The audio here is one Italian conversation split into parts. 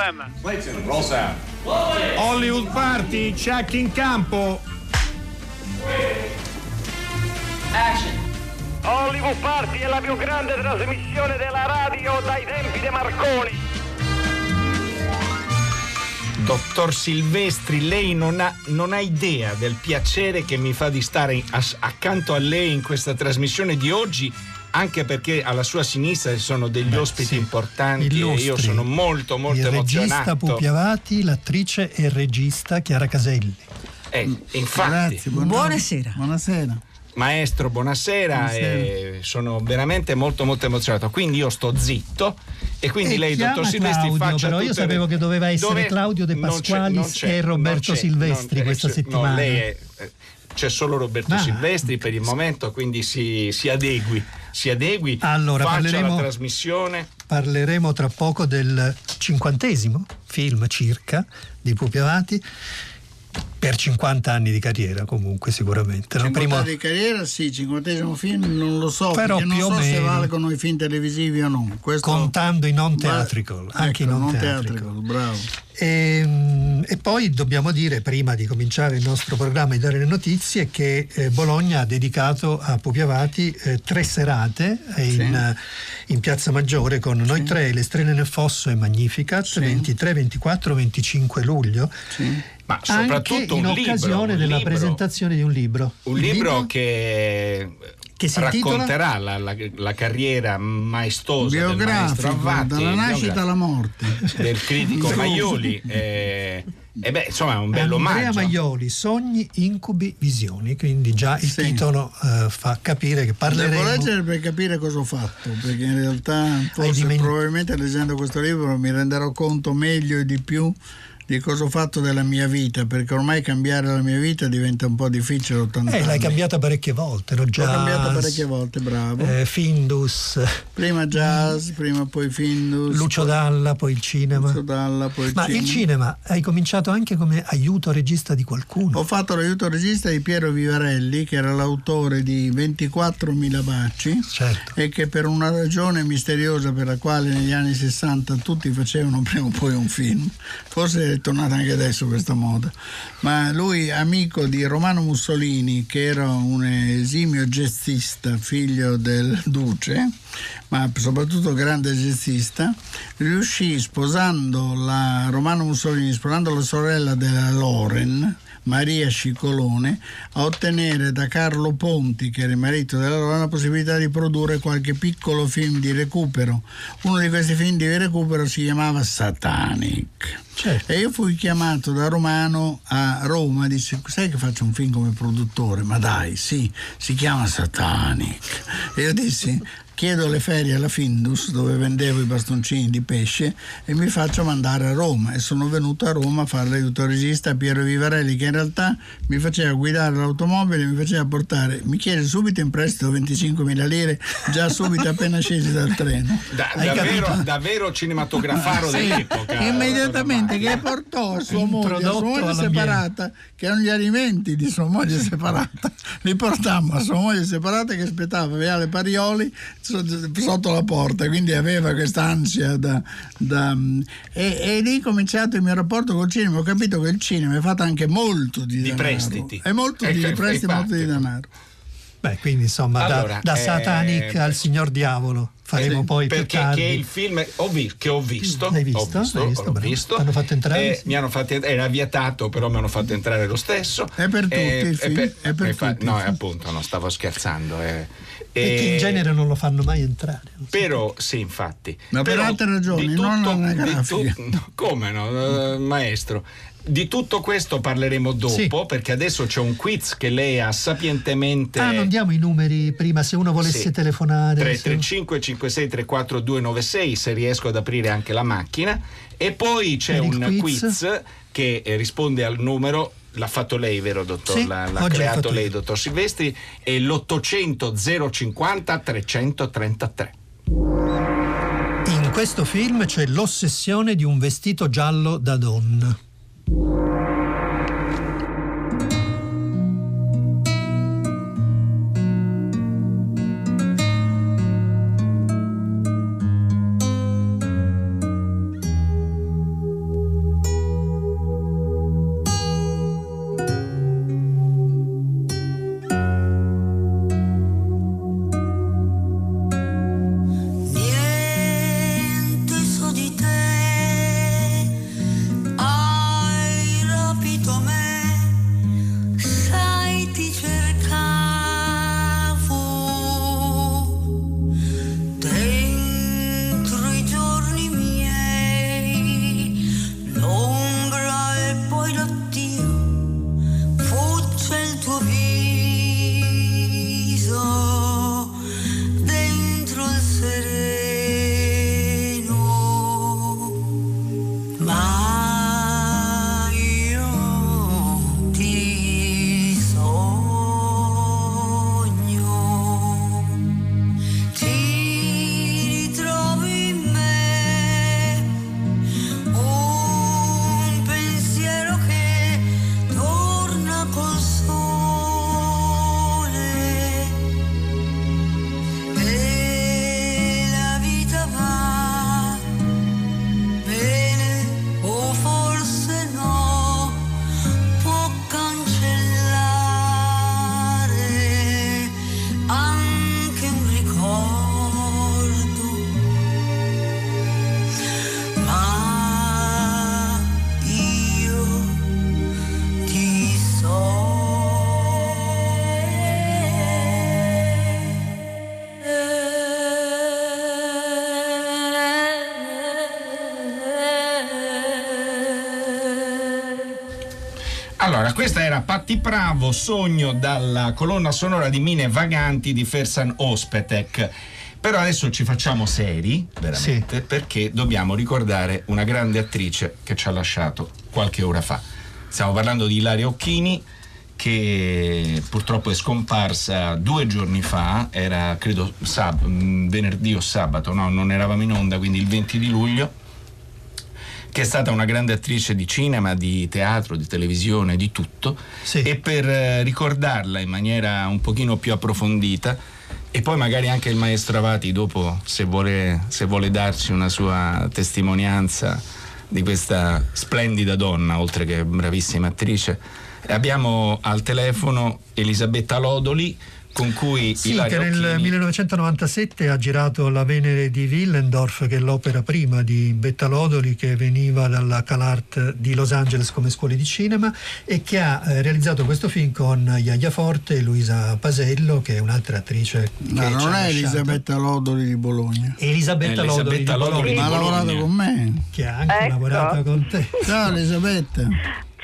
No problem. Clayton, roll sound. Hollywood Party, check in campo. Action. Hollywood Party è la più grande trasmissione della radio dai tempi di Marconi. Dottor Silvestri, lei non ha, non ha, idea del piacere che mi fa di stare accanto a lei in questa trasmissione di oggi, anche perché alla sua sinistra ci sono degli Beh, ospiti sì. importanti Illustri. e io sono molto molto il emozionato. Il regista Pupi Avati, l'attrice e il regista Chiara Caselli. Eh, infatti. Grazie, buonasera. Buonasera. Maestro, buonasera, buonasera. sono veramente molto molto emozionato. Quindi io sto zitto e quindi e lei, dottor Silvestri, Claudio, faccia però io sapevo le... che doveva essere Dove... Claudio De Pasqualis e Roberto Silvestri questa settimana. No, lei è, c'è solo Roberto ah. Silvestri per il momento, quindi si, si adegui, si adegui, allora, faccia la trasmissione. Parleremo tra poco del cinquantesimo film circa di Pupi Avati per 50 anni di carriera comunque sicuramente 50 Primo... anni di carriera sì 50 film non lo so però più non so meno... se valgono i film televisivi o no Questo... contando i non theatrical Ma... anche ecco, i non, non theatrical. bravo e, ehm, e, poi dobbiamo dire, prima di cominciare il nostro programma e dare le notizie, che eh, Bologna ha dedicato a Pupi Avati eh, tre serate eh, in, sì. in, Piazza Maggiore con sì. noi tre, Le Strene nel Fosso e Magnificat, sì. 23, 24, 25 luglio. Ma soprattutto in occasione libro, della libro, presentazione di un libro. Un libro, libro che che si racconterà la, la, la, carriera maestosa biografica Avvati, dalla nascita alla morte. del critico Maioli. Eh, e beh insomma è un bello Andrea omaggio. Maioli Sogni, incubi, visioni. Quindi già il sì. titolo uh, fa capire che parleremo devo leggere per capire cosa ho fatto perché in realtà forse probabilmente leggendo questo libro mi renderò conto meglio e di più di cosa ho fatto della mia vita, perché ormai cambiare la mia vita diventa un po' difficile. Eh, l'hai cambiata parecchie volte, no? Jazz, L'ho cambiata parecchie volte, bravo. Eh, Findus. Prima jazz, prima poi Findus. Lucio Dalla, poi il cinema. Lucio Dalla, poi il Ma cinema. il cinema hai cominciato anche come aiuto regista di qualcuno? Ho fatto l'aiuto regista di Piero Vivarelli, che era l'autore di 24.000 baci certo. e che per una ragione misteriosa per la quale negli anni 60 tutti facevano prima o poi un film, forse tornata anche adesso questa moda, ma lui amico di Romano Mussolini che era un esimio jazzista, figlio del duce, ma soprattutto grande jazzista, riuscì sposando la Romano Mussolini, sposando la sorella della Loren, Maria Scicolone a ottenere da Carlo Ponti, che era il marito della Lola, la possibilità di produrre qualche piccolo film di recupero. Uno di questi film di recupero si chiamava Satanic. Certo. E io fui chiamato da Romano a Roma, disse sai che faccio un film come produttore? Ma dai, sì, si chiama Satanic. E io dissi chiedo le ferie alla Findus dove vendevo i bastoncini di pesce e mi faccio mandare a Roma e sono venuto a Roma a fare l'aiuto regista a Piero Vivarelli che in realtà mi faceva guidare l'automobile, mi faceva portare, mi chiede subito in prestito 25.000 lire già subito appena scesi dal treno. Da, davvero, davvero, cinematografaro sì, dell'epoca. Immediatamente che portò a sua moglie, a sua moglie separata, che erano gli alimenti di sua moglie separata, li portammo a sua moglie separata che aspettava Viale Parioli sotto la porta, quindi aveva questa ansia da, da e, e, lì è cominciato il mio rapporto col cinema, ho capito che il cinema è fatto anche molto di, di denaro. prestiti. È molto di, di prestiti, molto di denaro. Beh, quindi insomma, allora, da, da eh, Satanic al Signor Diavolo faremo eh, poi perché più tardi. il film ho vi, che ho visto, L'hai visto? Ho visto, visto, ho visto hanno fatto entrare? Eh, sì. mi hanno fatto, era vietato, però mi hanno fatto entrare lo stesso. È per tutti eh, il film. Per, è per fa, tutti, no, appunto, no, stavo scherzando. Eh. Che in genere non lo fanno mai entrare. Però, sì, infatti. Ma per altre ragioni, tutto, non anagrafiche. Tu, no, come no, maestro? Di tutto questo parleremo dopo, sì. perché adesso c'è un quiz che lei ha sapientemente. Ah, non diamo i numeri prima se uno volesse sì. telefonare. 335 56 34 296 se riesco ad aprire anche la macchina. E poi c'è un quiz. quiz che risponde al numero l'ha fatto lei, vero dottor? Sì, l'ha, l'ha creato lei, dottor Silvestri, è l'800 050 333. In questo film c'è l'ossessione di un vestito giallo da donna. Yeah. Allora, questa era Patti Bravo, sogno dalla colonna sonora di Mine Vaganti di Fersan Ospetek. Però adesso ci facciamo seri, veramente, sì. perché dobbiamo ricordare una grande attrice che ci ha lasciato qualche ora fa. Stiamo parlando di Ilaria Occhini, che purtroppo è scomparsa due giorni fa, era credo sab- venerdì o sabato, no, non eravamo in onda, quindi il 20 di luglio che è stata una grande attrice di cinema, di teatro, di televisione, di tutto. Sì. E per eh, ricordarla in maniera un pochino più approfondita, e poi magari anche il maestro Avati dopo, se vuole, se vuole darci una sua testimonianza di questa splendida donna, oltre che bravissima attrice, abbiamo al telefono Elisabetta Lodoli con cui sì, Ilaria che nel Occhini... 1997 ha girato La Venere di Willendorf, che è l'opera prima di Bettalodoli, che veniva dalla CalArt di Los Angeles come scuola di cinema e che ha eh, realizzato questo film con Iaia Forte e Luisa Pasello, che è un'altra attrice. No, non è Elisabetta Lodoli di Bologna. Elisabetta, Elisabetta Lodoli, Lodoli, Ma ha lavorato con me. Che ha anche Ecco. lavorato con te. Ciao Elisabetta.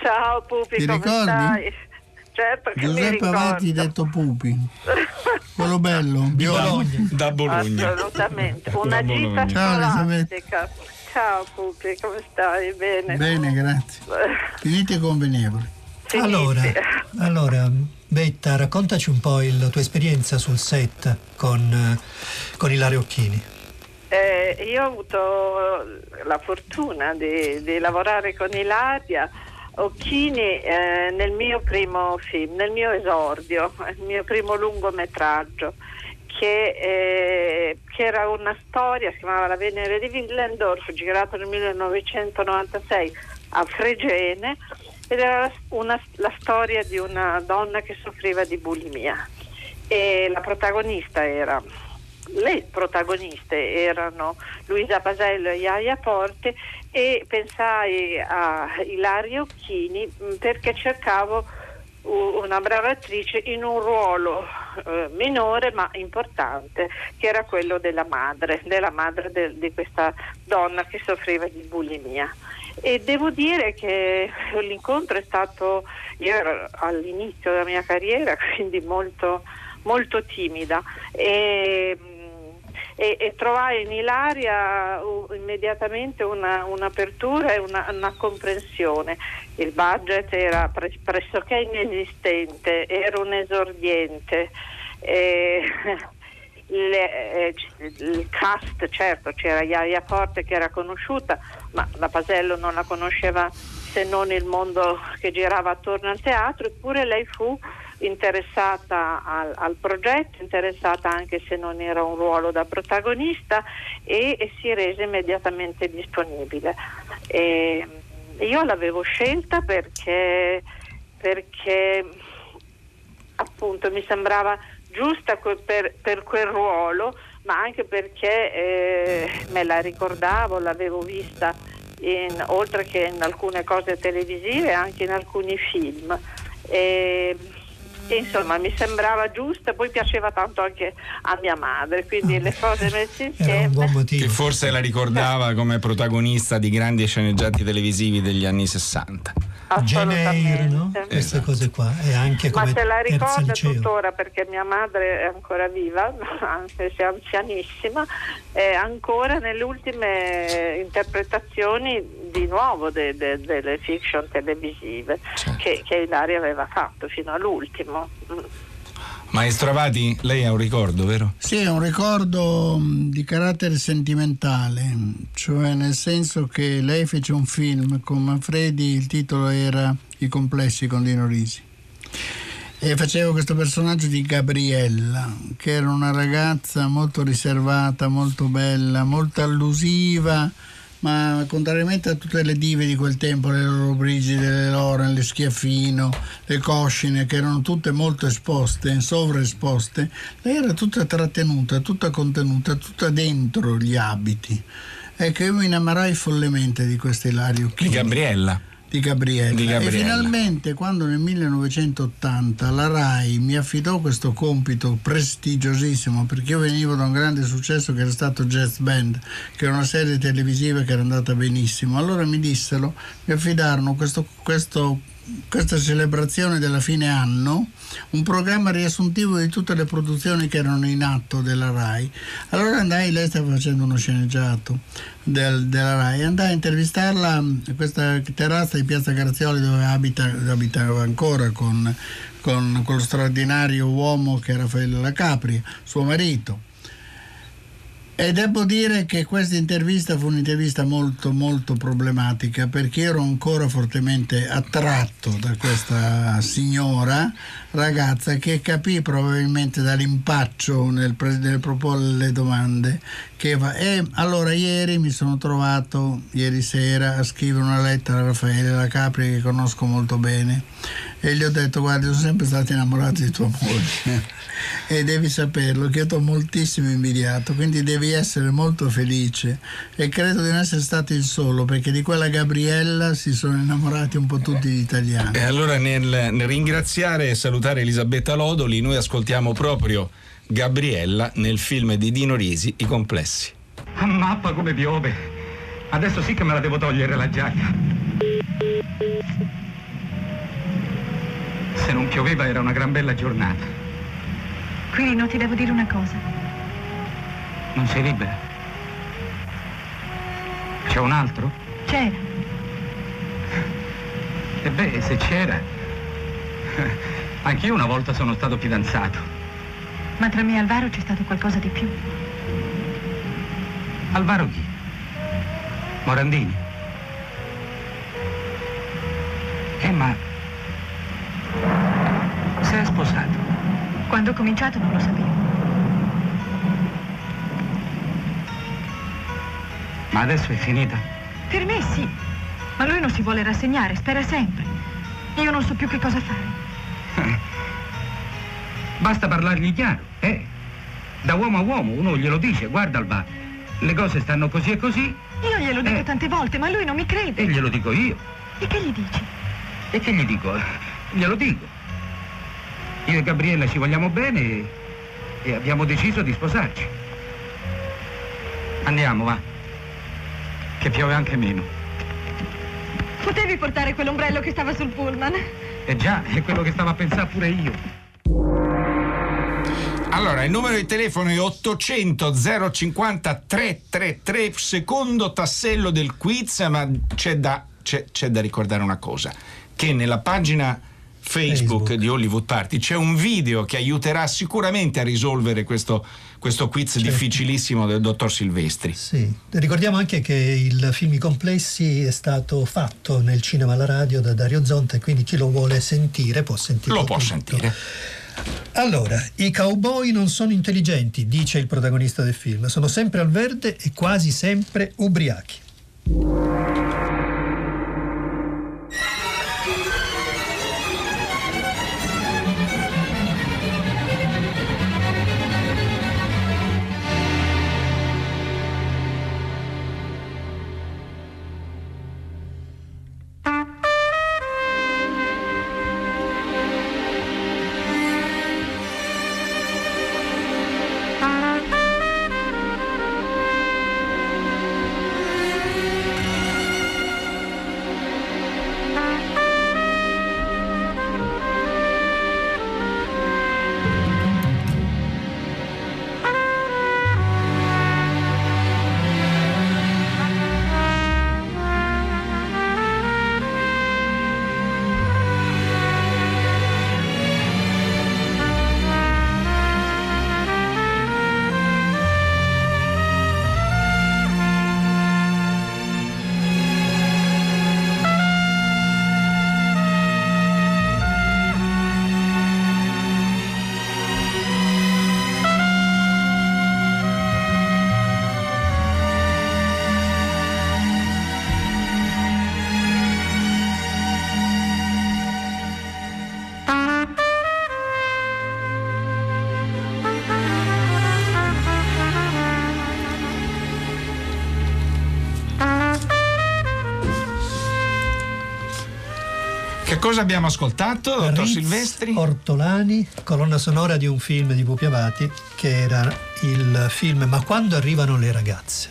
Ciao Pupi, Ti come ricordi? Certo che Giuseppe. Avati detto Pupi. Quello bello, biondo. da Bologna. Assolutamente. Da Una Bologna. gita Ciao, scolastica. Ciao Pupi, come stai? Bene. Bene, grazie. Finite convenevoli. Finiti. Allora, allora, Betta, raccontaci un po' il- la tua esperienza sul set con, eh, con Ilario Occhini. Eh, io ho avuto la fortuna di, di lavorare con Ilaria Occhini eh, nel mio primo film, nel mio esordio, il mio primo lungometraggio. Che, eh, che era una storia, si chiamava La Venere di Willendorf, girato nel 1996 a Fregene ed era una- la storia di una donna che soffriva di bulimia e la protagonista era le protagoniste erano Luisa Pasello e Iaia Porte e pensai a Ilaria Occhini mh, perché cercavo una brava attrice in un ruolo eh, minore ma importante che era quello della madre, della madre de- di questa donna che soffriva di bulimia. E devo dire che l'incontro è stato, io ero all'inizio della mia carriera, quindi molto, molto timida. E, e, e trovai in Ilaria uh, immediatamente una, un'apertura e una, una comprensione. Il budget era pres- pressoché inesistente, era un esordiente. E, le- eh, il cast, certo, c'era Iaia Forte che era conosciuta, ma la Pasello non la conosceva se non il mondo che girava attorno al teatro, eppure lei fu interessata al, al progetto, interessata anche se non era un ruolo da protagonista e, e si rese immediatamente disponibile. E io l'avevo scelta perché, perché appunto mi sembrava giusta per, per quel ruolo, ma anche perché eh, me la ricordavo, l'avevo vista in- oltre che in alcune cose televisive, anche in alcuni film. E, e insomma mi sembrava giusta, poi piaceva tanto anche a mia madre, quindi le cose messe Era un buon insieme. Che forse la ricordava come protagonista di grandi sceneggiati televisivi degli anni 60. Jane Eyre, no? assolutamente. Queste cose qua. E anche Ma come se la ricorda tuttora perché mia madre è ancora viva, anche se anzianissima, è ancora nelle ultime interpretazioni di nuovo de- de- delle fiction televisive Certo. che, che Ilaria aveva fatto fino all'ultimo. Mm. Maestro Avati, lei ha un ricordo, vero? Sì, è un ricordo mh, di carattere sentimentale, cioè nel senso che lei fece un film con Manfredi, il titolo era I complessi con Dino Risi. E facevo questo personaggio di Gabriella, che era una ragazza molto riservata, molto bella, molto allusiva, ma contrariamente a tutte le dive di quel tempo, le loro Brigide, le Loren, le Schiaffino, le Coscine, che erano tutte molto esposte, sovraesposte, lei era tutta trattenuta, tutta contenuta, tutta dentro gli abiti. Ecco, io mi innamorai follemente di questo Ilario Di Chini Gabriella. Di Gabriella. Di Gabriella. E finalmente, quando nel 1980 la RAI mi affidò questo compito prestigiosissimo, perché io venivo da un grande successo che era stato Jazz Band, che era una serie televisiva che era andata benissimo, allora mi dissero, mi affidarono questo, questo questa celebrazione della fine anno un programma riassuntivo di tutte le produzioni che erano in atto della RAI. Allora andai, lei stava facendo uno sceneggiato del, della RAI, andai a intervistarla a questa terrazza di Piazza Grazioli dove abita, abitava ancora con, con, con lo straordinario uomo che è Raffaele Lacapri, suo marito. E devo dire che questa intervista fu un'intervista molto molto problematica perché ero ancora fortemente attratto da questa signora ragazza che capì probabilmente dall'impaccio nel, nel proporre le domande che va. E allora ieri mi sono trovato, ieri sera, a scrivere una lettera a Raffaele La Capri che conosco molto bene e gli ho detto guarda sono sempre stato innamorato di tua moglie e devi saperlo che io ti ho moltissimo invidiato quindi devi essere molto felice. E credo di non essere stato il solo perché di quella Gabriella si sono innamorati un po' tutti gli italiani. E allora nel, nel ringraziare e salutare Elisabetta Lodoli noi ascoltiamo proprio Gabriella nel film di Dino Risi I Complessi. A mappa come piove. Adesso sì che me la devo togliere la giacca. Se non pioveva era una gran bella giornata. Quirino, ti devo dire una cosa. Non sei libera? C'è un altro? C'era. E beh, se c'era. Anch'io una volta sono stato fidanzato. Ma tra me e Alvaro c'è stato qualcosa di più. Alvaro chi? Morandini? Eh, ma sei sposato? Quando ho cominciato non lo sapevo. Ma adesso è finita? Per me sì. Ma lui non si vuole rassegnare, spera sempre. Io non so più che cosa fare. Basta parlargli chiaro, eh? Da uomo a uomo uno glielo dice, guarda Alba, le cose stanno così e così. Io glielo dico eh. tante volte, ma lui non mi crede. E glielo dico io. E che gli dici? E che gli dico? Glielo dico. Io e Gabriella ci vogliamo bene e, e abbiamo deciso di sposarci. Andiamo, va. Che piove anche meno. Potevi portare quell'ombrello che stava sul pullman? Eh già, è quello che stavo a pensare pure io. Allora, il numero di telefono è 800 050 333, secondo tassello del quiz, ma c'è da, c'è, c'è da ricordare una cosa, che nella pagina Facebook, Facebook, di Hollywood Party c'è un video che aiuterà sicuramente a risolvere questo, questo quiz certo. difficilissimo del dottor Silvestri. Sì. Ricordiamo anche che il film I Complessi è stato fatto nel cinema alla radio da Dario Zonta e quindi chi lo vuole sentire può sentire. Lo può sentire. Allora, i cowboy non sono intelligenti, dice il protagonista del film, sono sempre al verde e quasi sempre ubriachi. Cosa abbiamo ascoltato, dottor Ritz Silvestri? Ortolani, colonna sonora di un film di Pupi Avati, che era il film Ma quando arrivano le ragazze.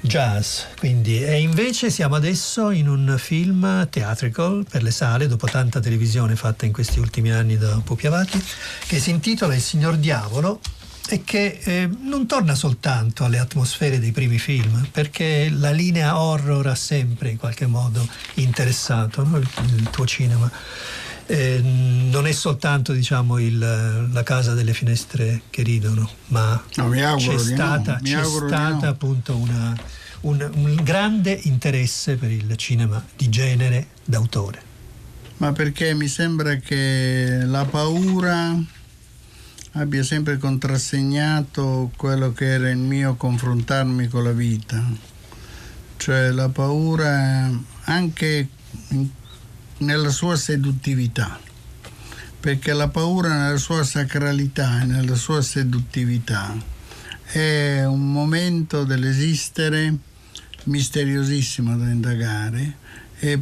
jazz. Quindi, e invece siamo adesso in un film theatrical per le sale, dopo tanta televisione fatta in questi ultimi anni da Pupi Avati, che si intitola Il Signor Diavolo e che eh, non torna soltanto alle atmosfere dei primi film, perché la linea horror ha sempre in qualche modo interessato no? il, il tuo cinema. Eh, non è soltanto diciamo, il, la casa delle finestre che ridono, ma no, c'è stata, no. c'è stata appunto una, un, un, grande interesse per il cinema di genere d'autore. Ma perché mi sembra che la paura abbia sempre contrassegnato quello che era il mio confrontarmi con la vita, cioè la paura anche nella sua seduttività, perché la paura nella sua sacralità e nella sua seduttività è un momento dell'esistere misteriosissimo da indagare e,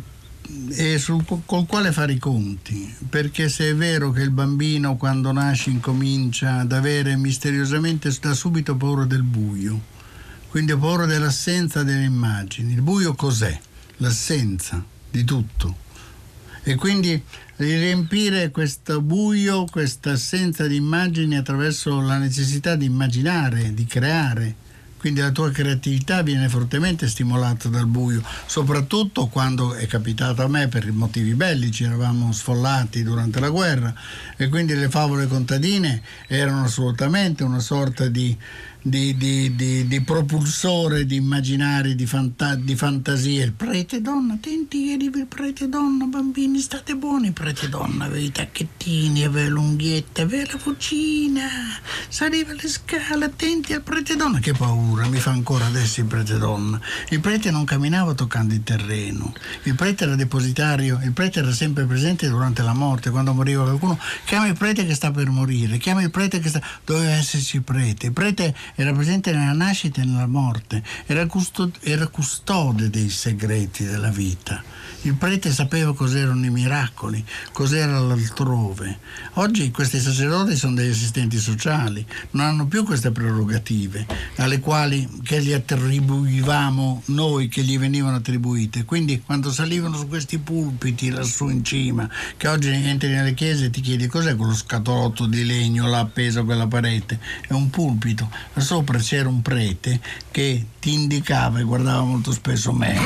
e sul, col quale fare i conti, perché se è vero che il bambino quando nasce incomincia ad avere misteriosamente da subito paura del buio, quindi paura dell'assenza delle immagini. Il buio cos'è? L'assenza di tutto e quindi riempire questo buio, questa assenza di immagini attraverso la necessità di immaginare, di creare. Quindi la tua creatività viene fortemente stimolata dal buio, soprattutto quando è capitato a me per motivi bellici, eravamo sfollati durante la guerra e quindi le favole contadine erano assolutamente una sorta di di, di, di, di, propulsore di immaginari, di, fanta, di fantasie. Il prete donna, attenti che arriva il prete donna, bambini state buoni, prete donna, aveva i tacchettini, aveva l'unghietta, aveva la vocina, saliva le scale, attenti al prete donna. Che paura, mi fa ancora adesso il prete donna. Il prete non camminava toccando il terreno, il prete era depositario, il prete era sempre presente durante la morte, quando moriva qualcuno, chiama il prete che sta per morire, chiama il prete che sta... Doveva esserci il prete. Il prete era presente nella nascita e nella morte, era, custode, era custode dei segreti della vita. Il prete sapeva cos'erano i miracoli, cos'era l'altrove. Oggi questi sacerdoti sono degli assistenti sociali, non hanno più queste prerogative alle quali che gli attribuivamo noi, che gli venivano attribuite. Quindi quando salivano su questi pulpiti lassù in cima, che oggi entri nelle chiese e ti chiedi cos'è quello scatolotto di legno là appeso a quella parete, è un pulpito. Là sopra c'era un prete che ti indicava e guardava molto spesso me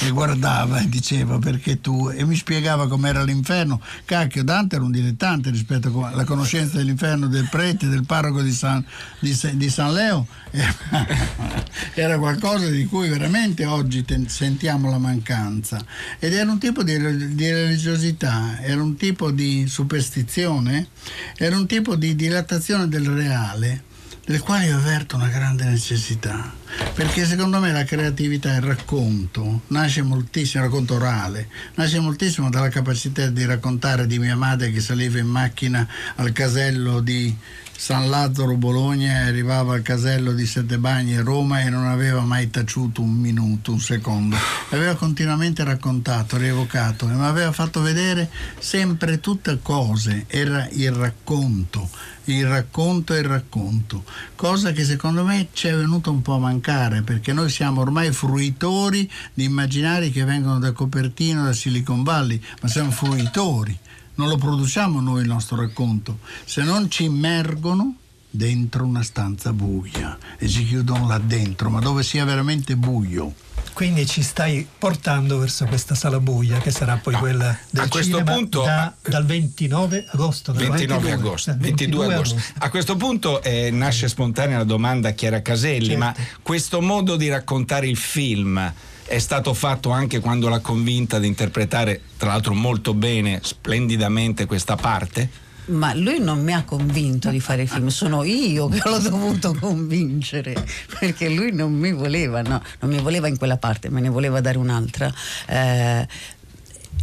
e guardava e diceva perché tu e mi spiegava com'era l'inferno. Cacchio, Dante era un dilettante rispetto alla conoscenza dell'inferno del prete, del parroco di San, di, di San Leo. Era qualcosa di cui veramente oggi ten, sentiamo la mancanza. Ed era un tipo di, di religiosità, era un tipo di superstizione, era un tipo di dilatazione del reale del quale ho avverto una grande necessità, perché secondo me la creatività, il racconto, nasce moltissimo, il racconto orale, nasce moltissimo dalla capacità di raccontare di mia madre che saliva in macchina al casello di San Lazzaro Bologna e arrivava al casello di Sette Bagni Roma e non aveva mai taciuto un minuto, un secondo. Aveva continuamente raccontato, rievocato e mi aveva fatto vedere sempre tutte cose, era il racconto il racconto e il racconto, cosa che secondo me ci è venuto un po' a mancare perché noi siamo ormai fruitori di immaginari che vengono da Copertino, da Silicon Valley, ma siamo fruitori non lo produciamo noi il nostro racconto, se non ci immergono dentro una stanza buia e ci chiudono là dentro, ma dove sia veramente buio. Quindi ci stai portando verso questa sala buia che sarà poi quella del a questo punto, da, dal 29 agosto. 29 22, agosto, 22, 22 agosto. agosto. A questo punto eh, nasce spontanea la domanda a Chiara Caselli, certo. ma questo modo di raccontare il film è stato fatto anche quando l'ha convinta ad interpretare, tra l'altro molto bene, splendidamente questa parte? Ma lui non mi ha convinto di fare il film, sono io che l'ho dovuto convincere, perché lui non mi voleva, no, non mi voleva in quella parte, me ne voleva dare un'altra. Eh,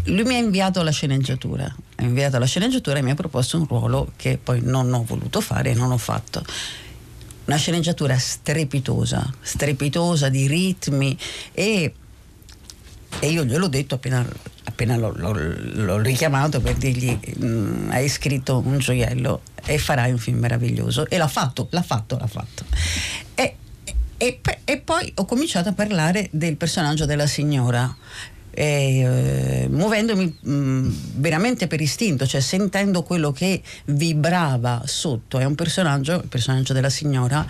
lui mi ha inviato la sceneggiatura, ha inviato la sceneggiatura e mi ha proposto un ruolo che poi non ho voluto fare e non ho fatto una sceneggiatura strepitosa, strepitosa di ritmi e, e io gliel'ho detto appena, appena l'ho, l'ho, l'ho, richiamato per dirgli mm, hai scritto un gioiello e farai un film meraviglioso e l'ha fatto, l'ha fatto, l'ha fatto. E, e, e, poi ho cominciato a parlare del personaggio della signora eh, muovendomi mh, mm, veramente per istinto, cioè sentendo quello che vibrava sotto. È un personaggio, il personaggio della signora,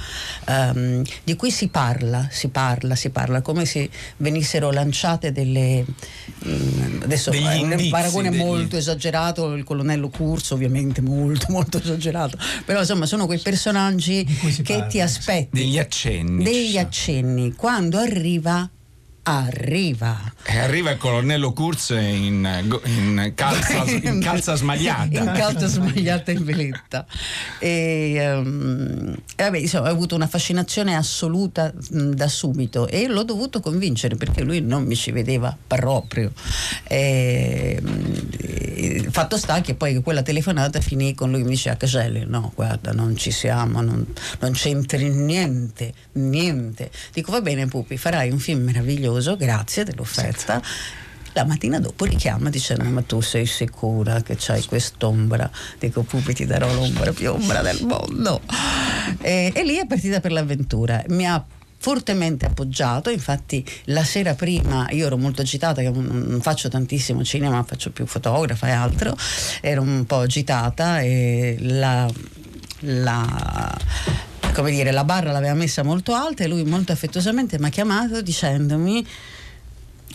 um, di cui si parla, si parla, si parla, come se venissero lanciate delle... Mh, mm, adesso degli è indizi, un paragone degli... molto esagerato, il colonnello Curso ovviamente molto molto esagerato, però insomma sono quei personaggi che parla, ti aspetti. Degli accenni. Degli accenni. Quando arriva arriva. E arriva il colonnello Kurz in, in, calza, in calza smagliata. in calza smagliata in veletta. E, um, e vabbè, insomma, ho avuto una fascinazione assoluta mh, da subito e l'ho dovuto convincere perché lui non mi ci vedeva proprio. E, e, fatto sta che poi quella telefonata finì con lui mi dice a Caselli, no guarda non ci siamo, non, non c'entri niente, niente. Dico va bene Pupi, farai un film meraviglioso meraviglioso, grazie dell'offerta. La mattina dopo richiama dicendo ma tu sei sicura che c'hai quest'ombra? Dico Pupi ti darò l'ombra più ombra del mondo. E, e lì è partita per l'avventura. Mi ha fortemente appoggiato, infatti la sera prima io ero molto agitata, che non faccio tantissimo cinema, faccio più fotografa e altro, ero un po' agitata e la, la come dire, la barra l'aveva messa molto alta e lui molto affettuosamente mi ha chiamato dicendomi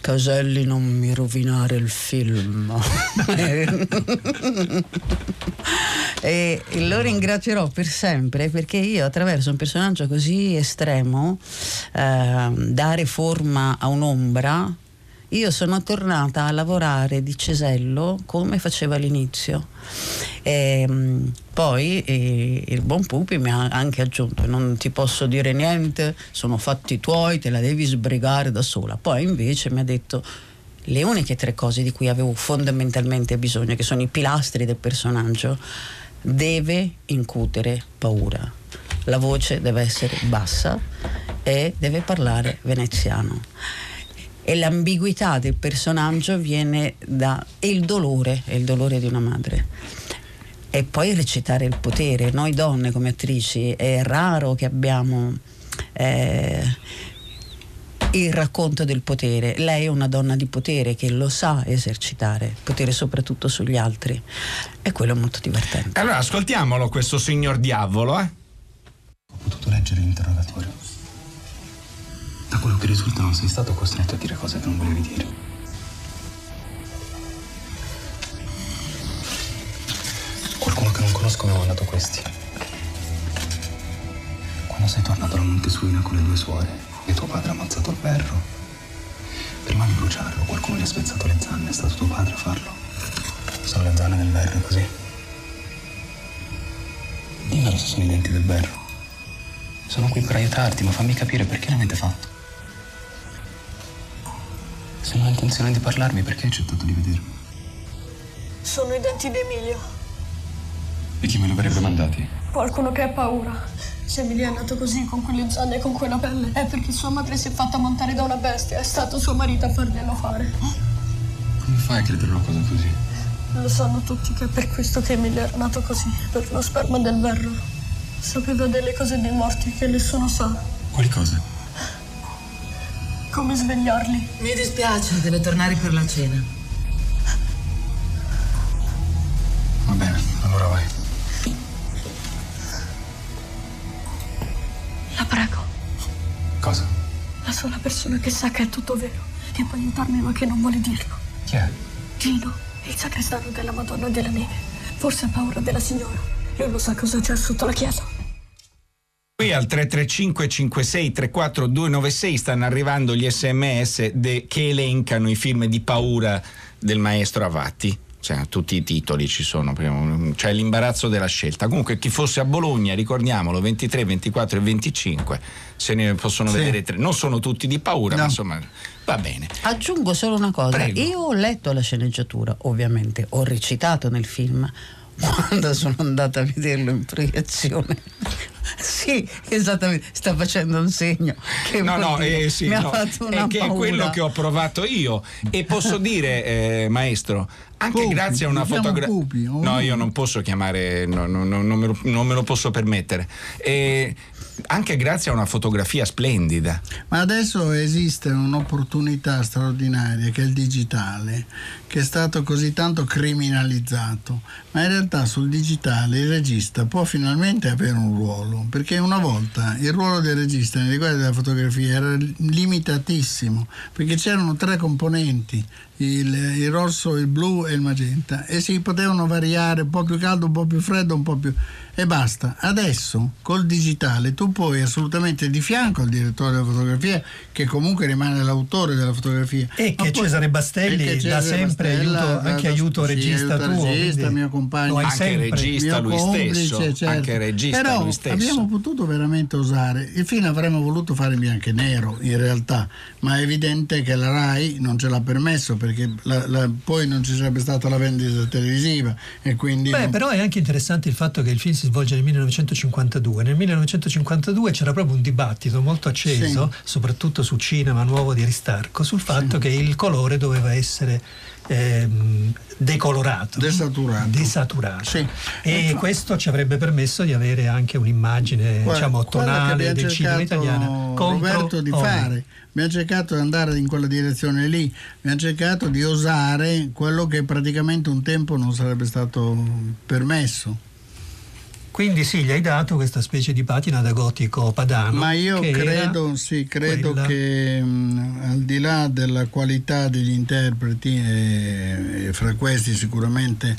Caselli non mi rovinare il film. E lo ringrazierò per sempre perché io attraverso un personaggio così estremo eh, dare forma a un'ombra io sono tornata a lavorare di cesello come facevo all'inizio. E, ehm, poi e, il buon Pupi mi ha anche aggiunto: Non ti posso dire niente, sono fatti tuoi, te la devi sbrigare da sola. Poi invece mi ha detto le uniche tre cose di cui avevo fondamentalmente bisogno, che sono i pilastri del personaggio, deve incutere paura. La voce deve essere bassa e deve parlare veneziano e l'ambiguità del personaggio viene da e il dolore, è il dolore di una madre. E poi recitare il potere. Noi donne come attrici è raro che abbiamo eh, il racconto del potere. Lei è una donna di potere che lo sa esercitare, potere soprattutto sugli altri. E quello è molto divertente. Allora ascoltiamolo questo signor diavolo, eh? Ho potuto leggere l'interrogatorio. Da quello che risulta non sei stato costretto a dire cose che non volevi dire. Qualcuno che non conosco mi ha mandato questi. Quando sei tornato alla Montesuina con le due suore e tuo padre ha ammazzato il berro, prima di bruciarlo qualcuno gli ha spezzato le zanne, è stato tuo padre a farlo. Sono le zanne del berro, così. Dimmelo se sono i denti del berro. Sono qui per aiutarti, ma fammi capire perché l'avete fatto. Se non hai intenzione di parlarmi, perché hai accettato di vedermi? Sono i denti di Emilio. E chi me li avrebbe mandati? Qualcuno che ha paura. Se Emilio è nato così, con quelle zanne e con quella pelle, è perché sua madre si è fatta montare da una bestia. È stato suo marito a farglielo fare. Come fai a credere una cosa così? Lo sanno tutti che è per questo che Emilio era nato così, per lo sperma del verro. Sapeva delle cose dei morti che nessuno sa. Quali cose? Come svegliarli. Mi dispiace, deve tornare per la cena. Va bene, allora vai. La prego. Cosa? La sola persona che sa che è tutto vero, che può aiutarmi ma che non vuole dirlo. Chi è? Gino, il sacrestano della Madonna della Neve. Forse ha paura della signora. Lui lo sa cosa c'è sotto la chiesa. Qui al 335 56 34 296 stanno arrivando gli sms de- che elencano i film di paura del maestro Avatti. Cioè, tutti i titoli ci sono, c'è l'imbarazzo della scelta. Comunque chi fosse a Bologna, ricordiamolo, 23, 24 e 25, se ne possono sì. vedere tre. Non sono tutti di paura, no. ma insomma va bene. Aggiungo solo una cosa, Prego. io ho letto la sceneggiatura, ovviamente, ho recitato nel film, quando sono andata a vederlo in proiezione Sì, esattamente, sta facendo un segno. Che no, no, eh, sì, mi no, ha fatto una è che è quello che ho provato io. E posso dire, eh, maestro, anche Pupi, grazie a una fotografia. Pupi, o No, no? io non posso chiamare, no, no, no, non, me lo, non me lo posso permettere. E anche grazie a una fotografia splendida. Ma adesso esiste un'opportunità straordinaria che è il digitale, che è stato così tanto criminalizzato, ma in realtà sul digitale il regista può finalmente avere un ruolo, perché una volta il ruolo del regista nei riguardi della fotografia era limitatissimo, perché c'erano tre componenti, il, il rosso, il blu e il magenta, e si potevano variare un po' più caldo, un po' più freddo, un po' più... e basta. Adesso col digitale tu puoi assolutamente di fianco al direttore della fotografia, che comunque rimane l'autore della fotografia. E che poi- Cesare Bastelli che dà Cesare sempre Bastella aiuto- anche aiuto sì, regista aiuta tuo, regista, mio compagno. Anche sempre. regista mio lui complice, stesso. certo. Anche regista Però lui stesso. abbiamo potuto veramente osare. Il film avremmo voluto fare in bianco e nero in realtà, ma è evidente che la RAI non ce l'ha permesso perché la- la- poi non ci sarebbe stata la vendita televisiva e quindi... Beh, però è anche interessante il fatto che il film si svolge nel 1952. Nel 1952 c'era proprio un dibattito molto acceso, soprattutto su cinema nuovo di Aristarco, sul fatto che il colore doveva essere ehm, decolorato, Desaturato. desaturato. Sì. E questo ci avrebbe permesso di avere anche un'immagine Guarda, diciamo, tonale del cinema italiano Roberto di Oli. fare abbiamo cercato di andare in quella direzione lì abbiamo cercato di osare quello che praticamente un tempo non sarebbe stato permesso Quindi sì, gli hai dato questa specie di patina da gotico padano. Ma io credo, sì, credo quella- che mh, al di là della qualità degli interpreti, e, e fra questi sicuramente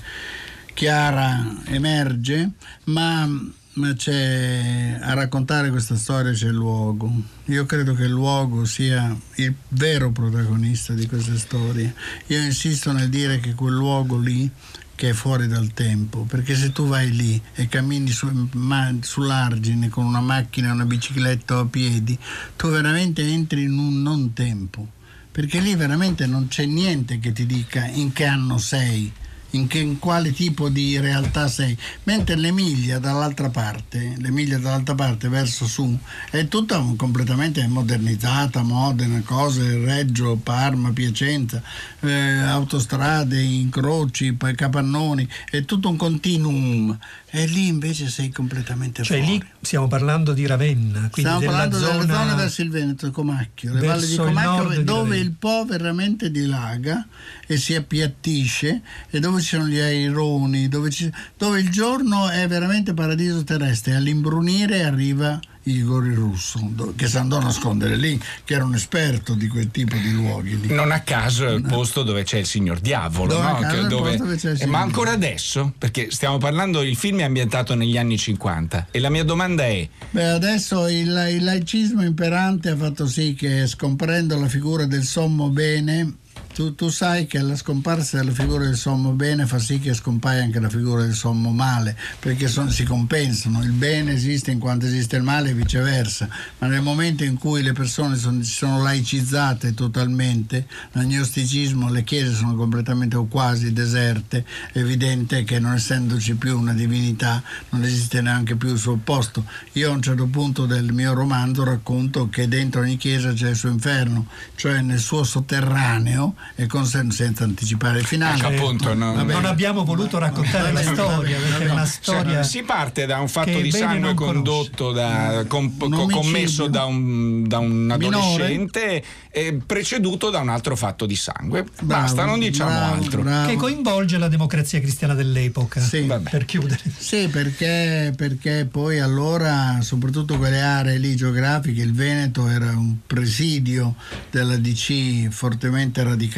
Chiara emerge, ma, ma c'è, a raccontare questa storia c'è il luogo. Io credo che il luogo sia il vero protagonista di queste storie. Io insisto nel dire che quel luogo lì che è fuori dal tempo, perché se tu vai lì e cammini su- ma- sull'argine con una macchina, una bicicletta o a piedi, tu veramente entri in un non tempo, perché lì veramente non c'è niente che ti dica in che anno sei. In, che, in quale tipo di realtà sei, mentre l'Emilia dall'altra parte, l'Emilia dall'altra parte verso su, è tutta un- completamente modernizzata, Modena, cose, Reggio, Parma, Piacenza, eh, autostrade, incroci, capannoni, è tutto un continuum. E lì invece sei completamente Cioè fuori. lì stiamo parlando di Ravenna, quindi Stiamo della parlando zona... delle zone verso il Veneto, Comacchio, le valli di il Comacchio di dove il Po veramente dilaga e si appiattisce e dove ci sono gli aironi, dove, ci- dove il giorno è veramente paradiso terrestre, all'imbrunire arriva Igor il russo, che si andò a nascondere lì, che era un esperto di quel tipo di luoghi lì. Non a caso è il posto dove c'è il signor Diavolo, Dove no? Che- dove- dove Eh, ma ancora adesso? Perché stiamo parlando, il film è ambientato negli anni 50 e la mia domanda è, Beh, adesso il, il laicismo imperante ha fatto sì che scomprendo la figura del sommo bene, tu, tu sai che la scomparsa della figura del sommo bene fa sì che scompaia anche la figura del sommo male, perché son- si compensano, il bene esiste in quanto esiste il male e viceversa, ma nel momento in cui le persone son- si sono laicizzate totalmente, l'agnosticismo, le chiese sono completamente o quasi deserte, è evidente che non essendoci più una divinità non esiste neanche più il suo opposto. Io a un certo punto del mio romanzo racconto che dentro ogni chiesa c'è il suo inferno, cioè nel suo sotterraneo e con sen- senza anticipare il finale. Ecco, appunto, no. Non abbiamo voluto raccontare la storia bene, perché è una storia Cioè, si parte da un fatto di sangue condotto da, com- commesso da un, da un adolescente e preceduto da un altro fatto di sangue. Bravo, Basta, non diciamo bravo, altro. bravo. che coinvolge la democrazia cristiana dell'epoca. Sì. Vabbè. Per chiudere. Sì, perché, perché poi allora, soprattutto quelle aree lì geografiche, il Veneto era un presidio della DC fortemente radicata,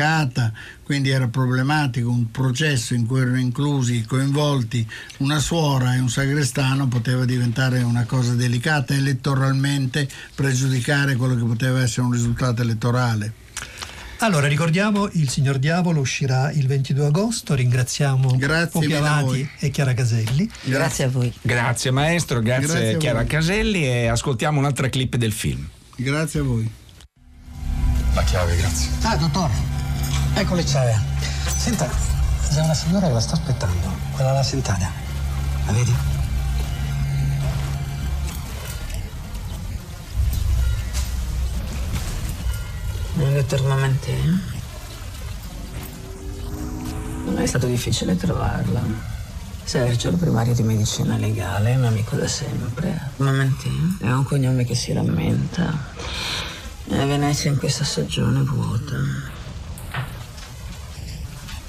quindi era problematico, un processo in cui erano inclusi, coinvolti una suora e un sagrestano poteva diventare una cosa delicata elettoralmente, pregiudicare quello che poteva essere un risultato elettorale. Allora, ricordiamo il Signor Diavolo uscirà il 22 agosto. Ringraziamo voi. e Chiara Caselli. Grazie a voi. Grazie maestro, grazie, Grazie a Chiara. Caselli e ascoltiamo un'altra clip del film. Grazie a voi. La chiave, grazie. Ah, dottore, Ecco le Cea. Senta, c'è una signora che la sta aspettando, quella là sentata. La vedi? Non è eternamente, eh? Non è stato difficile trovarla. Sergio, il primario di medicina legale, un amico da sempre. Mamentino eh? è un cognome che si rammenta. È Venezia in questa stagione vuota.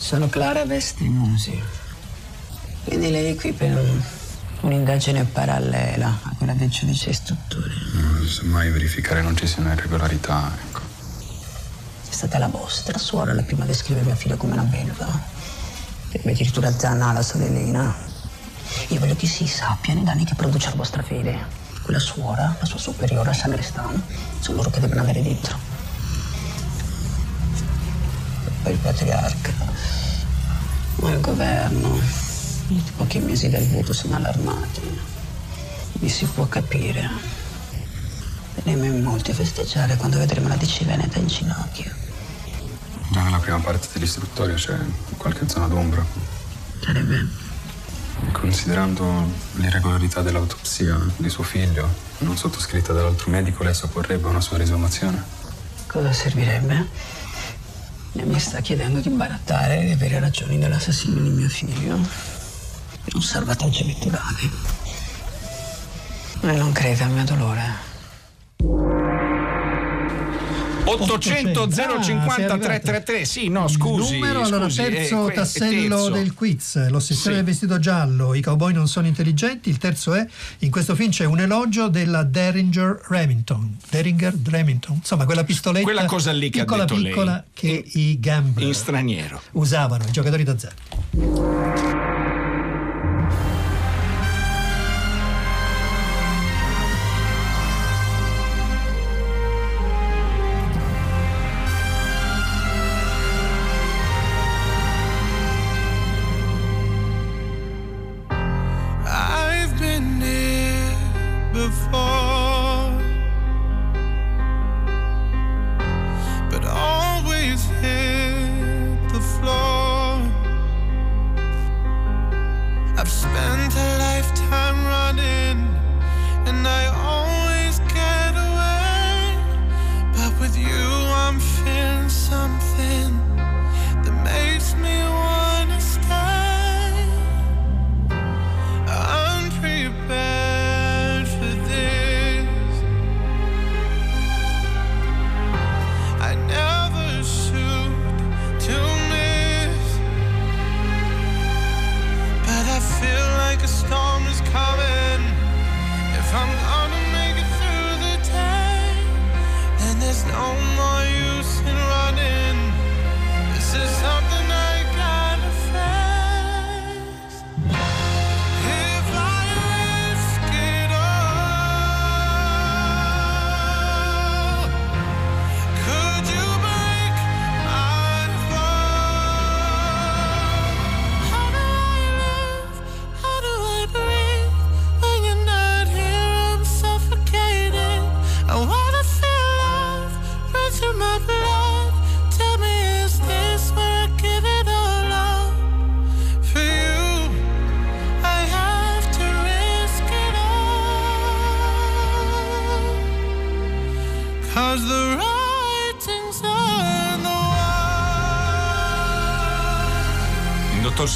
Sono Clara Vestimusi. Quindi lei è qui per un- un'indagine parallela a quella del giudice istruttore. No, Semmai verificare non ci siano irregolarità, ecco. È stata la vostra suora la prima a descrivere mia figlia come una belva. E addirittura Zanna la sorellina. Io voglio che si sappia nei danni che produce la vostra fede. Quella suora, la sua superiore, Sagrestano, sono loro che devono avere dentro. Il patriarca. Ma il governo, di pochi mesi dal voto sono allarmati. Mi si può capire. Vedremo in molti a festeggiare quando vedremo la DC Veneta in ginocchio. Già nella prima parte dell'istruttoria c'è qualche zona d'ombra. Sarebbe Considerando l'irregolarità dell'autopsia di suo figlio, non sottoscritta dall'altro medico, lei sopporrebbe una sua riesumazione? Cosa servirebbe? Mi sta chiedendo di barattare le vere ragioni dell'assassinio di mio figlio per un salvataggio elettorale. E non crede al mio dolore. 800 050 333 sì no scusi Numero, allora, scusi, terzo eh, tassello terzo. del quiz, l'ossessione Sì. del vestito giallo, i cowboy non sono intelligenti, il terzo è, in questo film c'è un elogio della Derringer Remington, Derringer Remington, insomma quella pistoletta Quella cosa lì che ha piccola detto lei. piccola che i gambler in straniero usavano, i giocatori d'azzardo.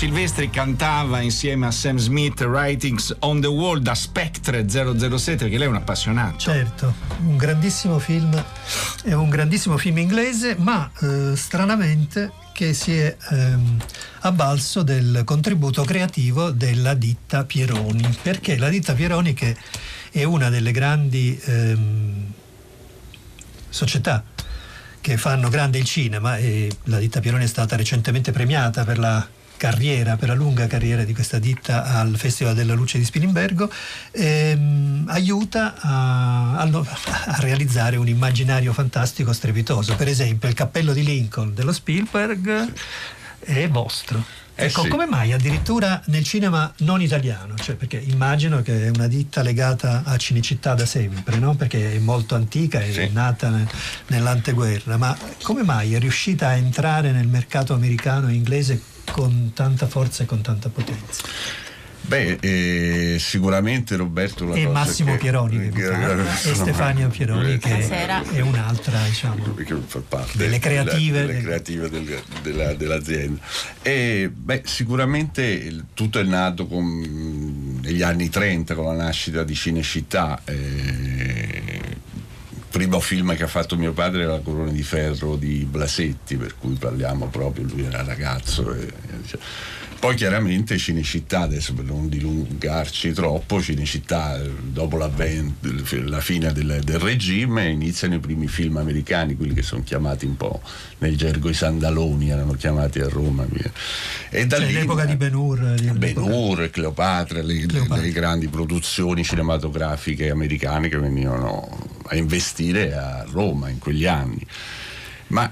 Silvestri cantava insieme a Sam Smith Writings on the Wall da Spectre 007 perché lei è un appassionato. Certo, un grandissimo film, è un grandissimo film inglese, ma eh, stranamente che si è ehm, avvalso del contributo creativo della ditta Pieroni, perché la ditta Pieroni che è una delle grandi ehm, società che fanno grande il cinema e la ditta Pieroni è stata recentemente premiata per la carriera, per la lunga carriera di questa ditta al Festival della Luce di Spilimbergo, ehm, aiuta a, a- a realizzare un immaginario fantastico strepitoso. Per esempio il cappello di Lincoln dello Spielberg è vostro. Eh ecco, sì. come mai addirittura nel cinema non italiano? Cioè, perché immagino che è una ditta legata a Cinecittà da sempre, no? perché è molto antica, è nata ne- nell'anteguerra, ma come mai è riuscita a entrare nel mercato americano e inglese con tanta forza e con tanta potenza? Beh, eh, sicuramente Roberto la E Massimo che- Pieroni che che- che- e Stefania Pieroni che Buonasera. è un'altra diciamo che fa parte Delle creative della- delle del- creative del- della- dell'azienda. E, beh, sicuramente tutto è nato con- negli anni 30 con la nascita di Cinecittà. eh, primo film che ha fatto mio padre era La Corona di Ferro di Blasetti, per cui parliamo proprio, lui era ragazzo. e- e- poi chiaramente Cinecittà, adesso per non dilungarci troppo, Cinecittà eh, dopo l'avvento, la fine del, del regime iniziano i primi film americani, quelli che sono chiamati un po' nel gergo i sandaloni, erano chiamati a Roma. via. E da cioè, lì l'epoca di Ben Hur Ben Hur, Cleopatra, le, Cleopatra. le grandi produzioni cinematografiche americane che venivano a investire a Roma in quegli anni. Ma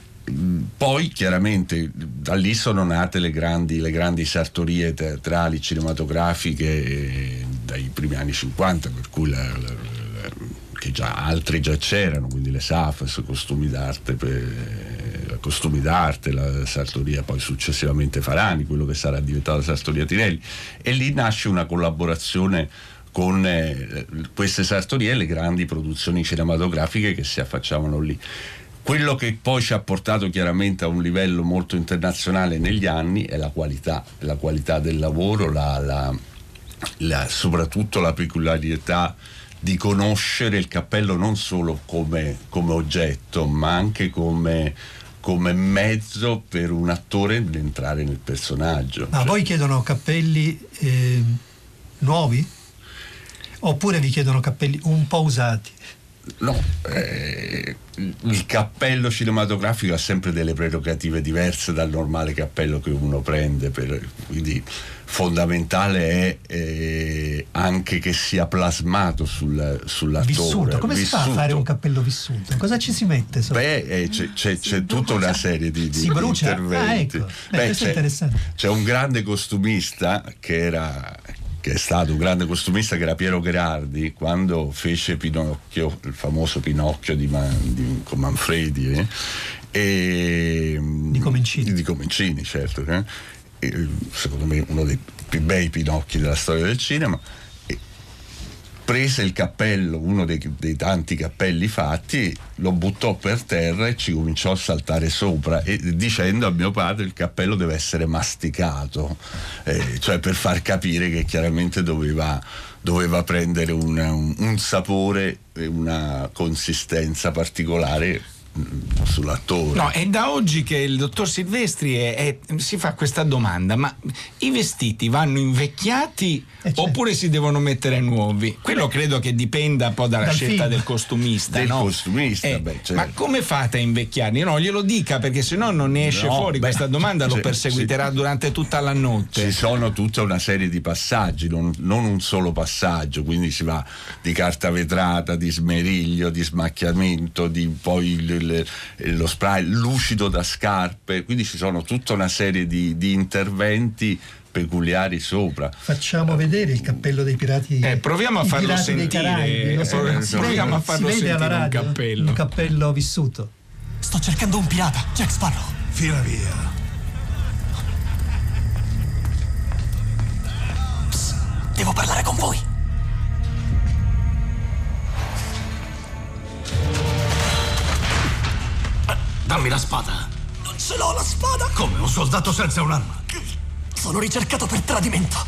poi chiaramente da lì sono nate le grandi, le grandi sartorie teatrali cinematografiche eh, dai primi anni 50, per cui la- la- la- che già altre già c'erano, quindi le SAFS, costumi d'arte, per- costumi d'arte, la sartoria poi successivamente Farani, quello che sarà diventato la sartoria Tinelli, e lì nasce una collaborazione con eh, queste sartorie e le grandi produzioni cinematografiche che si affacciavano lì. Quello che poi ci ha portato chiaramente a un livello molto internazionale negli anni è la qualità, la qualità del lavoro, la- la- la- soprattutto la peculiarità di conoscere il cappello non solo come, come oggetto, ma anche come, come mezzo per un attore di entrare nel personaggio. ma Cioè, voi chiedono cappelli eh, nuovi oppure vi chiedono cappelli un po' usati No, eh, il cappello cinematografico ha sempre delle prerogative diverse dal normale cappello che uno prende, per- quindi fondamentale è eh, anche che sia plasmato sul, sull'attore. vissuto come si fa a vissuto. fare un cappello vissuto cosa ci si mette sopra? Beh, eh, c'è, c'è- c'è tutta una serie di, di- Si brucia? interventi. Ah, ecco. Beh, Beh, questo è c'è, interessante. c'è un grande costumista che era che è stato un grande costumista che era Piero Gherardi quando fece Pinocchio il famoso Pinocchio di, Man- di- con Manfredi eh, e, di Comencini. di Comencini certo eh, e, secondo me uno dei più bei Pinocchi della storia del cinema prese il cappello, uno dei, dei tanti cappelli fatti, lo buttò per terra e ci cominciò a saltare sopra e dicendo a mio padre il cappello deve essere masticato, eh, cioè per far capire che chiaramente doveva, doveva prendere un, un- un sapore e una consistenza particolare sull'attore. No, è da oggi che il dottor Silvestri è- è- si fa questa domanda, ma i vestiti vanno invecchiati oppure si devono mettere nuovi? Quello credo che dipenda un po' dalla Dal scelta film. del costumista. Del no? costumista, Eh, beh, certo. Ma come fate a invecchiarli? No, glielo dica perché sennò non ne esce No, fuori beh, questa domanda, lo sì, perseguiterà sì. durante tutta la notte. Ci sono tutta una serie di passaggi, non, non un solo passaggio, quindi si va di carta vetrata, di smeriglio, di smacchiamento, di poi il- il- lo spray lucido da scarpe, quindi ci sono tutta una serie di, di interventi peculiari sopra. facciamo vedere il cappello dei pirati Eh, proviamo a farlo sentire, Caraibi, eh, so- proviamo a farlo si sentire un radio, cappello. un cappello vissuto Sto cercando un pirata, Jack Sparrow. Fila via. Devo parlare con voi. Dammi la spada. Non ce l'ho la spada. Come un soldato senza un'arma? Sono ricercato per tradimento.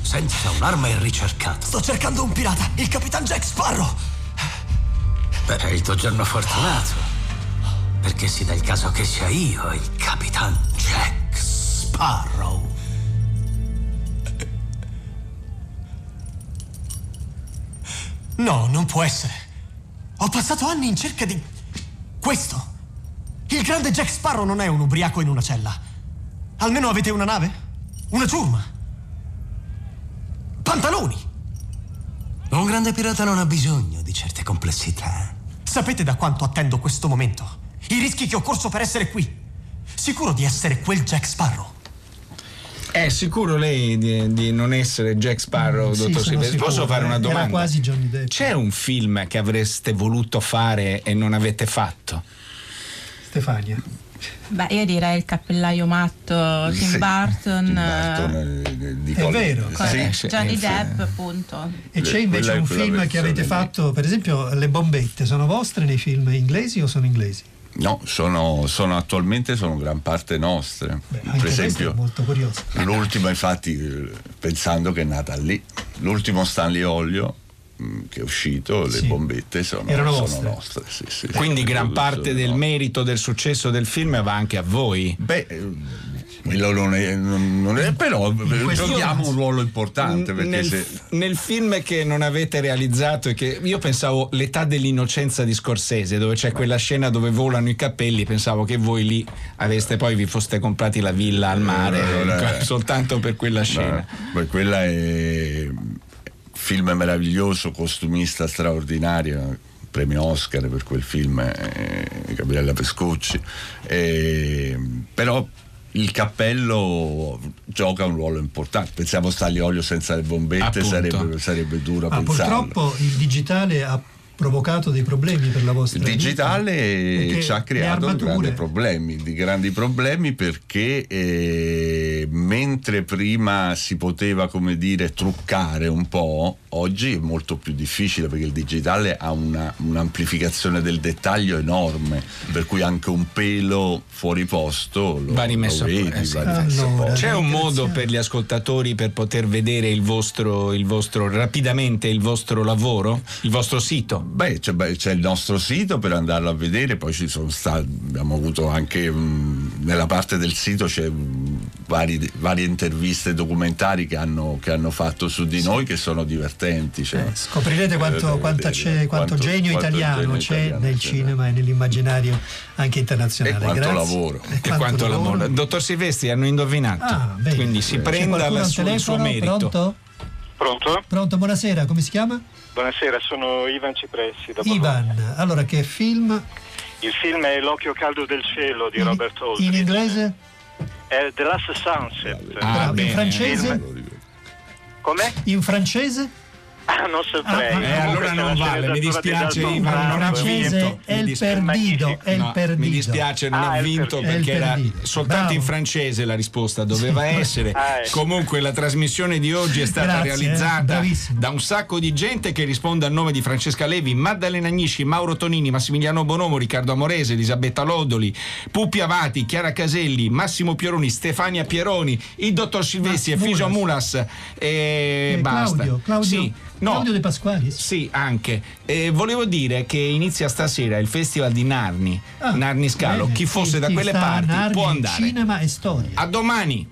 Senza un'arma e ricercato. Sto cercando un pirata, il capitan Jack Sparrow. Beh, è il tuo giorno fortunato. Perché si dà il caso che sia io il capitan Jack Sparrow. No, non può essere. Ho passato anni in cerca di questo. Il grande Jack Sparrow non è un ubriaco in una cella. Almeno avete una nave? Una ciurma? Pantaloni? Un grande pirata non ha bisogno di certe complessità. Sapete da quanto attendo questo momento? I rischi che ho corso per essere qui. Sicuro di essere quel Jack Sparrow. È sicuro lei di, di non essere Jack Sparrow, Mm, sì, dottor sono Silvestri? Posso fare una Era domanda? quasi Johnny Depp. C'è un film che avreste voluto fare e non avete fatto? Stefania Beh, io direi il cappellaio matto Tim Sì, Burton. Tim Burton, eh, di È vero. Sì, sì, Johnny sì. Depp, appunto. E c'è invece un film che avete fatto, per esempio, Le bombette, sono vostre nei film inglesi o sono inglesi? No, sono, sono attualmente sono gran parte nostre. Anche per esempio, molto curioso. l'ultimo, infatti, eh, pensando che è nata lì, l'ultimo Stanley Olio mh, che è uscito, le Sì. bombette sono, sono nostre. sì, sì. Quindi gran parte Sono del merito del successo del film va anche a voi. Beh, eh, non è, non- è- però questo giochiamo un ruolo importante perché nel, se, nel film che non avete realizzato e che io pensavo l'età dell'innocenza di Scorsese dove c'è quella scena dove volano i cappelli pensavo che voi lì aveste poi vi foste comprati la villa al mare Allora, eh, soltanto per quella scena Beh, quella è film meraviglioso, costumista straordinario, premio Oscar per quel film, eh, Gabriella Pescucci. Eh, però il cappello gioca un ruolo importante. Pensiamo a Stanley Olio senza le bombette, sarebbe, sarebbe duro Ma pensarlo. purtroppo il digitale ha provocato dei problemi per la vostra Il digitale vita, ci ha creato grandi problemi, di grandi problemi perché eh, mentre prima si poteva come dire truccare un po', oggi è molto più difficile perché il digitale ha una- un'amplificazione del dettaglio enorme, per cui anche un pelo fuori posto lo, va rimesso lo vedi, eh, sì. va rimesso c'è un modo per gli ascoltatori per poter vedere il vostro, il vostro rapidamente il vostro lavoro il vostro sito? Beh, c'è, beh, c'è il nostro sito per andarlo a vedere, poi ci sono stati, abbiamo avuto anche mh, nella parte del sito c'è mh, vari- varie interviste documentari che hanno, che hanno fatto su di noi che sono divertenti. cioè, Scoprirete quanto, eh, vedere c'è- quanto, quanto- genio quanto italiano genio c'è italiano nel c'è. cinema e nell'immaginario anche internazionale. E quanto Grazie. lavoro. E e quanto quanto lavoro. lavoro. Dottor Silvestri hanno indovinato. Ah, bene. Quindi si C'è prenda la al sua- il suo telefono? merito. Pronto? Pronto? Pronto, buonasera, come si chiama? Buonasera, sono Ivan Cipressi da Bologna. Ivan. Allora, che film? Il film è L'occhio caldo del cielo di Robert Aldrich. In inglese? È The Last Sunset. Ah, in bene. francese? Come? In francese? Ah, non saprei. Ah, Eh, allora non vale, mi dispiace Ivan, non ha vinto. è Mi il dispiace. perdido, è il perdido. mi dispiace, non Ah, ha vinto perché era soltanto Bravo. in francese la risposta doveva essere. Ah, ecco. Comunque la trasmissione di oggi è stata Grazie, eh, realizzata bravissimo. da un sacco di gente che risponde al nome di Francesca Levi, Maddalena Agnisci, Mauro Tonini, Massimiliano Bonomo, Riccardo Amorese, Elisabetta Lodoli, Puppi Avati, Chiara Caselli, Massimo Pieroni, Stefania Pieroni, il dottor Silvestri, Efisio Mulas. Mulas e Eh, basta. Claudio, Claudio, Sì, no. Claudio De Pasquali? Sì, anche. Eh, volevo dire che inizia stasera il festival di Narni, Ah, Narni Scalo. bene. Chi fosse da Chi quelle parti Narni, può andare. Cinema e storia. A domani!